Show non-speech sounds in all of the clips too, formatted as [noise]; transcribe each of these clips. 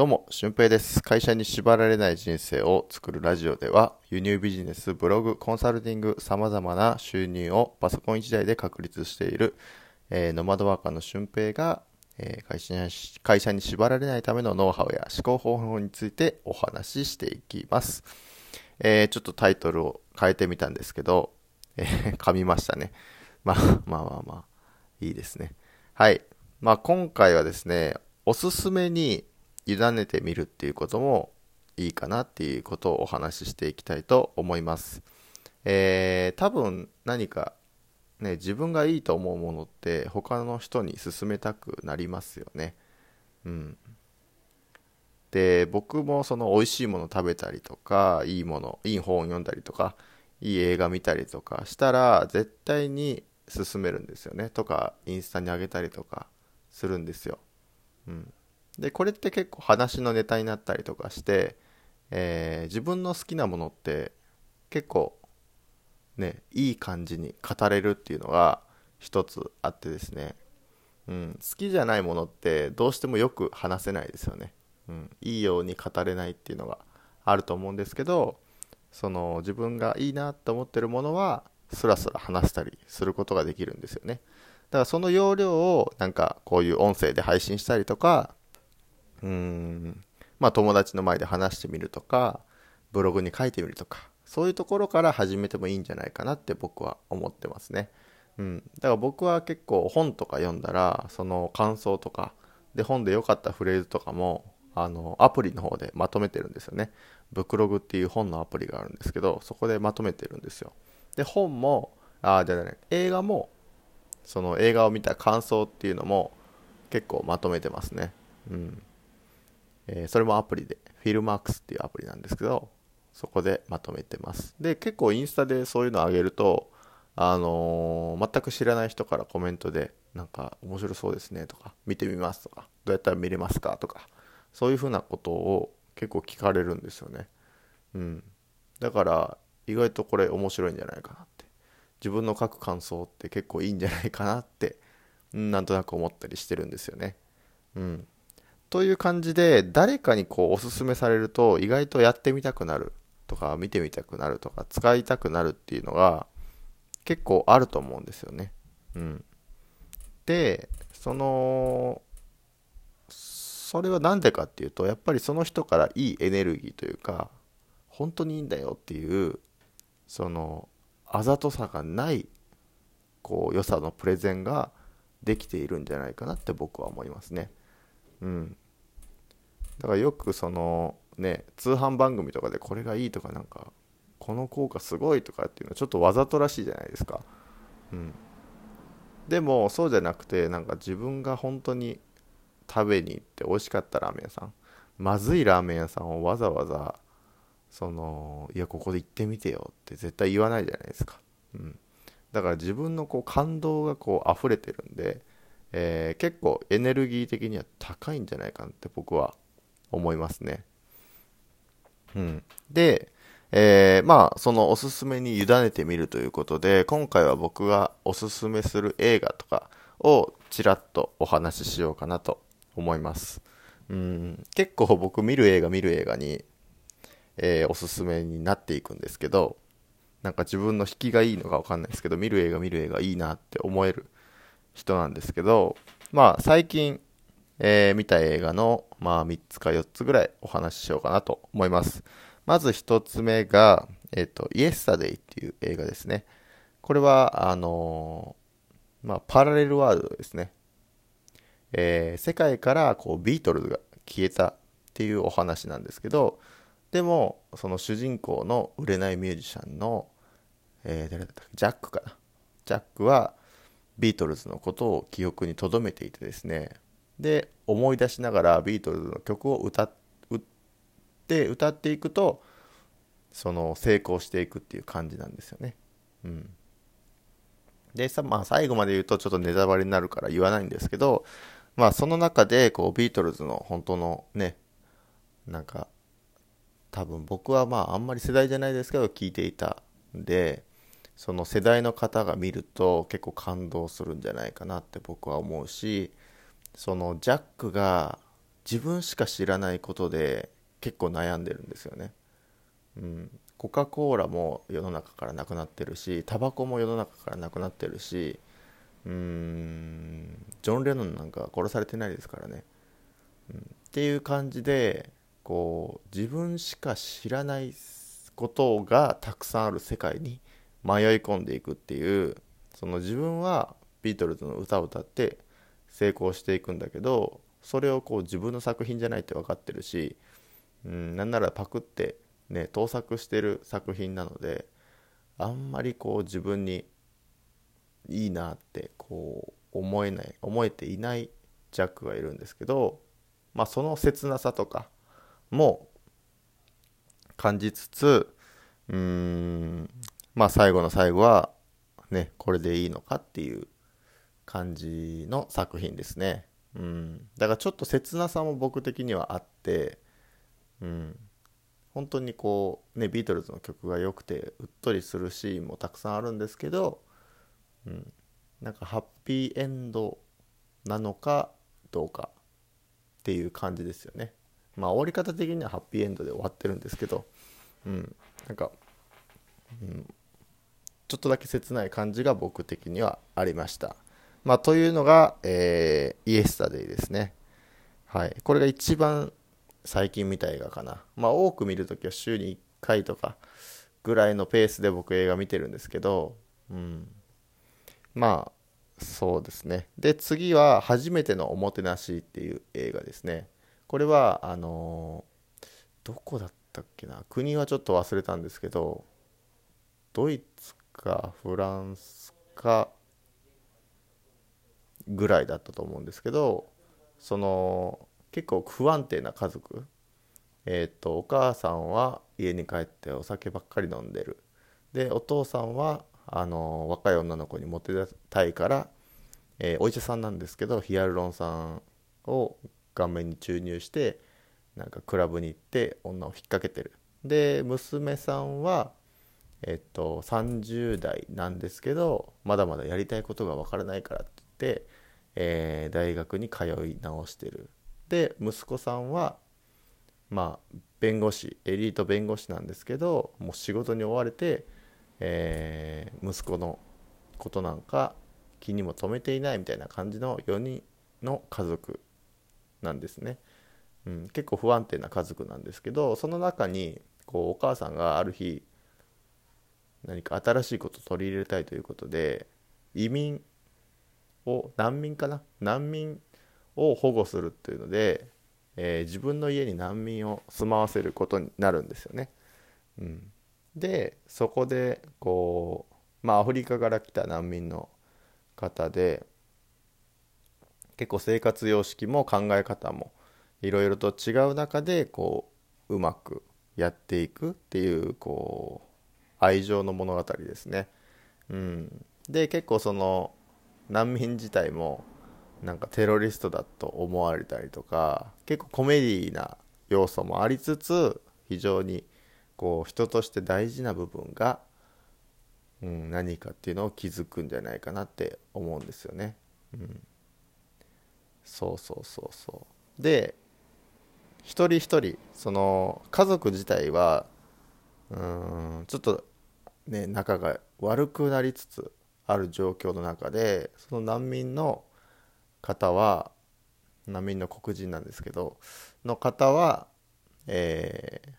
どうも、俊平です。会社に縛られない人生を作るラジオでは、輸入ビジネス、ブログ、コンサルティング、様々な収入をパソコン1台で確立している、えーノマドワーカーの俊平が、えー会社に会社に縛られないためのノウハウや思考方法についてお話ししていきます。えーちょっとタイトルを変えてみたんですけど、えー噛みましたね。まあまあまあまあ、いいですね。はい。まあ今回はですね、おすすめに委ねてみるっていうこともいいかなっていうことをお話ししていきたいと思います。えー多分何かね、自分がいいと思うものって他の人に勧めたくなりますよね。うん。で、僕もその美味しいもの食べたりとか、いいもの、いい本を読んだりとか、いい映画見たりとかしたら絶対に勧めるんですよね。とか、インスタに上げたりとかするんですよ。うん。で、これって結構話のネタになったりとかして、えー自分の好きなものって結構ね、いい感じに語れるっていうのが一つあってですね、うん、好きじゃないものってどうしてもよく話せないですよね。うん、いいように語れないっていうのがあると思うんですけど、その自分がいいなと思ってるものはスラスラ話したりすることができるんですよね。だからその要領をなんかこういう音声で配信したりとか、うん、まあ友達の前で話してみるとか、ブログに書いてみるとか、そういうところから始めてもいいんじゃないかなって僕は思ってますね。うん。だから僕は結構本とか読んだら、その感想とか、で本で良かったフレーズとかも、あの、アプリの方でまとめてるんですよね。ブクログっていう本のアプリがあるんですけど、そこでまとめてるんですよ。で、本も、あ、じゃない、映画も、その映画を見た感想っていうのも結構まとめてますね。うん。えーそれもアプリで、フィルマークスっていうアプリなんですけど、そこでまとめてます。で、結構インスタでそういうのを上げると、あのー全く知らない人からコメントで、なんか面白そうですねとか、見てみますとか、どうやったら見れますかとか、そういうふうなことを結構聞かれるんですよね。うん。だから、意外とこれ面白いんじゃないかなって。自分の書く感想って結構いいんじゃないかなって、なんとなく思ったりしてるんですよね。うん。という感じで、誰かにこうおすすめされると意外とやってみたくなるとか、見てみたくなるとか、使いたくなるっていうのが結構あると思うんですよね。うん。で、その、それはなんでかっていうと、やっぱりその人からいいエネルギーというか、本当にいいんだよっていう、その、あざとさがない、こう、良さのプレゼンができているんじゃないかなって僕は思いますね。うん。だからよくそのね通販番組とかでこれがいいとかなんかこの効果すごいとかっていうのはちょっとわざとらしいじゃないですか。うん。でもそうじゃなくてなんか自分が本当に食べに行って美味しかったラーメン屋さんまずいラーメン屋さんをわざわざそのいやここで行ってみてよって絶対言わないじゃないですか。うん。だから自分のこう感動がこう溢れてるんで、えー結構エネルギー的には高いんじゃないかなって僕は思いますね。うん。で、えーまあ、そのおすすめに委ねてみるということで、今回は僕がおすすめする映画とかをちらっとお話ししようかなと思います。うん、結構僕見る映画見る映画に、えーおすすめになっていくんですけど、なんか自分の引きがいいのかわかんないですけど、見る映画見る映画いいなって思える人なんですけど、まあ最近、えー見た映画の、まあ3つか4つぐらいお話ししようかなと思います。まず1つ目が、えっ、と、イエスタデイっていう映画ですね。これは、あのーまあパラレルワールドですね。え世界からこうビートルズが消えたっていうお話なんですけど、でも、その主人公の売れないミュージシャンの、え誰だったっけ？ジャックかな。ジャックはビートルズのことを記憶に留めていてですね、で、思い出しながらビートルズの曲を歌って、歌っていくと、その成功していくっていう感じなんですよね。うん。で、さ、まあ最後まで言うとちょっとネタバレになるから言わないんですけど、まあその中でこうビートルズの本当のね、なんか多分僕はまああんまり世代じゃないですけど聞いていたんでその世代の方が見ると結構感動するんじゃないかなって僕は思うしそのジャックが自分しか知らないことで結構悩んでるんですよね。うん、コカ・コーラも世の中からなくなってるしタバコも世の中からなくなってるしうーん。ジョン・レノンなんか殺されてないですからね、うん、っていう感じでこう自分しか知らないことがたくさんある世界に迷い込んでいくっていうその自分はビートルズの歌を歌って成功していくんだけどそれをこう自分の作品じゃないって分かってるし、うん、なんならパクってね盗作してる作品なのであんまりこう自分にいいなってこう思えない思えていないジャックがいるんですけど、まあ、その切なさとかも感じつつうーんまあ最後の最後はねこれでいいのかっていう感じの作品ですね。うん、だからちょっと切なさも僕的にはあって、うん、本当にこうねビートルズの曲が良くてうっとりするシーンもたくさんあるんですけど、うん、なんかハッピーエンドなのかどうかっていう感じですよね。まあ終わり方的にはハッピーエンドで終わってるんですけど、うん、なんか、ちょっとだけ切ない感じが僕的にはありましたまあというのが、えー、イエスタデイですねはいこれが一番最近見た映画かな。まあ多く見るときは週に1回とかぐらいのペースで僕映画見てるんですけど、うん。まあ、そうですね。で、次は初めてのおもてなしっていう映画ですね。これは、あのー、どこだったっけな。国はちょっと忘れたんですけど、ドイツかフランスかぐらいだったと思うんですけど、その結構不安定な家族。えっ、とお母さんは家に帰ってお酒ばっかり飲んでる。でお父さんはあの若い女の子にモテたいから、えー、お医者さんなんですけどヒアルロン酸を顔面に注入してなんかクラブに行って女を引っ掛けてる。で娘さんはえっと30代なんですけどまだまだやりたいことがわからないからって言って、えー、大学に通い直してる。で息子さんはまあ弁護士エリート弁護士なんですけどもう仕事に追われて、えー、息子のことなんか気にも留めていないみたいな感じの4人の家族なんですね、うん、結構不安定な家族なんですけどその中にこうお母さんがある日何か新しいことを取り入れたいということで移民を難民かな？難民を保護するっていうので、えー、自分の家に難民を住まわせることになるんですよね。うん、でそこでこうまあアフリカから来た難民の方で結構生活様式も考え方もいろいろと違う中でこううまくやっていくっていうこう愛情の物語ですね。うん、で結構その難民自体もなんかテロリストだと思われたりとか結構コメディな要素もありつつ非常にこう人として大事な部分が、うん、何かっていうのを気づくんじゃないかなって思うんですよね。うん、そうそうそうそうで一人一人その家族自体はうんちょっとね仲が悪くなりつつある状況の中でその難民の方は難民の黒人なんですけどの方は、えー、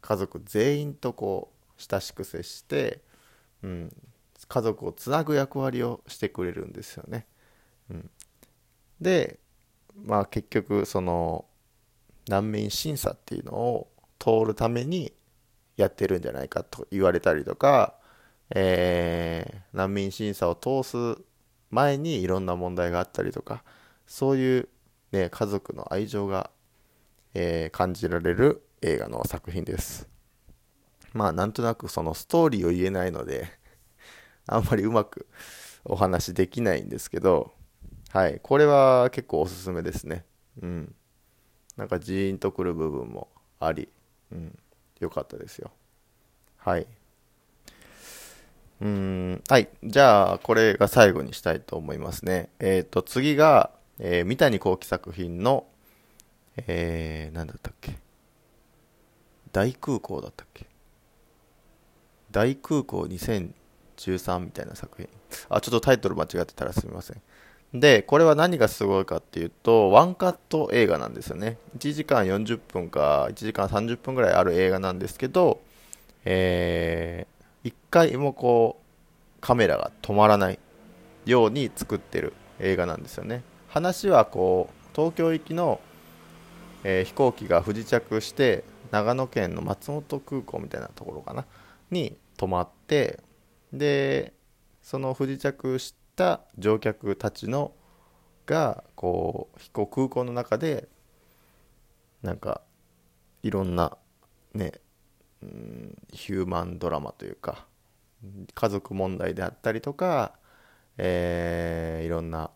家族全員とこう親しく接して、うん、家族をつなぐ役割をしてくれるんですよね。うん、でまあ結局その難民審査っていうのを通るためにやってるんじゃないかと言われたりとか、えー、難民審査を通す前にいろんな問題があったりとかそういう、ね、家族の愛情が、えー、感じられる映画の作品です。まあなんとなくそのストーリーを言えないので [laughs] あんまりうまくお話できないんですけどはいこれは結構おすすめですね。うん。なんかジーンとくる部分もあり、うん、よかったですよはいうん、はい。じゃあ、これが最後にしたいと思いますね。えっ、ー、と、次が、えー、三谷幸喜作品の、えー、なんだったっけ？大空港だったっけ？大空港2013みたいな作品。あ、ちょっとタイトル間違ってたらすみません。で、これは何がすごいかっていうと、ワンカット映画なんですよね。1時間40分か、1時間30分ぐらいある映画なんですけど、えー、一回もこう、カメラが止まらないように作ってる映画なんですよね。話はこう、東京行きの、えー、飛行機が不時着して、長野県の松本空港みたいなところかな、に止まって、で、その不時着してした乗客たちのがこう飛行空港の中でなんかいろんなね、うん、ヒューマンドラマというか家族問題であったりとか、えー、いろんな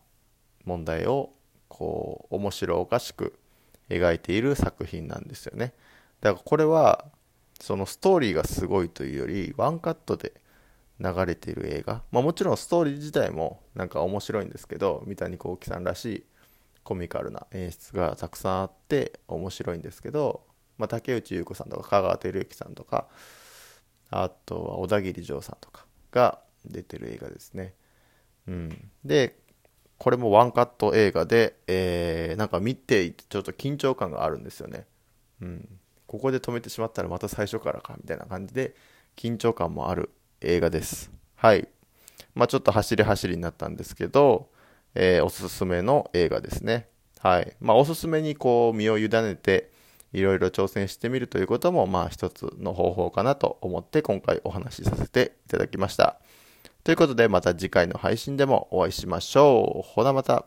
問題をこう面白おかしく描いている作品なんですよね。だからこれはそのストーリーがすごいというよりワンカットで流れている映画、まあ、もちろんストーリー自体もなんか面白いんですけど三谷幸喜さんらしいコミカルな演出がたくさんあって面白いんですけど、まあ、竹内優子さんとか香川照之さんとかあとは小田切丈さんとかが出てる映画ですね。うん、でこれもワンカット映画で、えー、なんか見ていてちょっと緊張感があるんですよね。うん、ここで止めてしまったらまた最初からかみたいな感じで緊張感もある映画です。はい。まあ、ちょっと走り走りになったんですけど、えー、おすすめの映画ですね。はい。まあ、おすすめにこう身を委ねて、いろいろ挑戦してみるということも、まあ、一つの方法かなと思って今回お話しさせていただきました。ということで、また次回の配信でもお会いしましょう。ほなまた。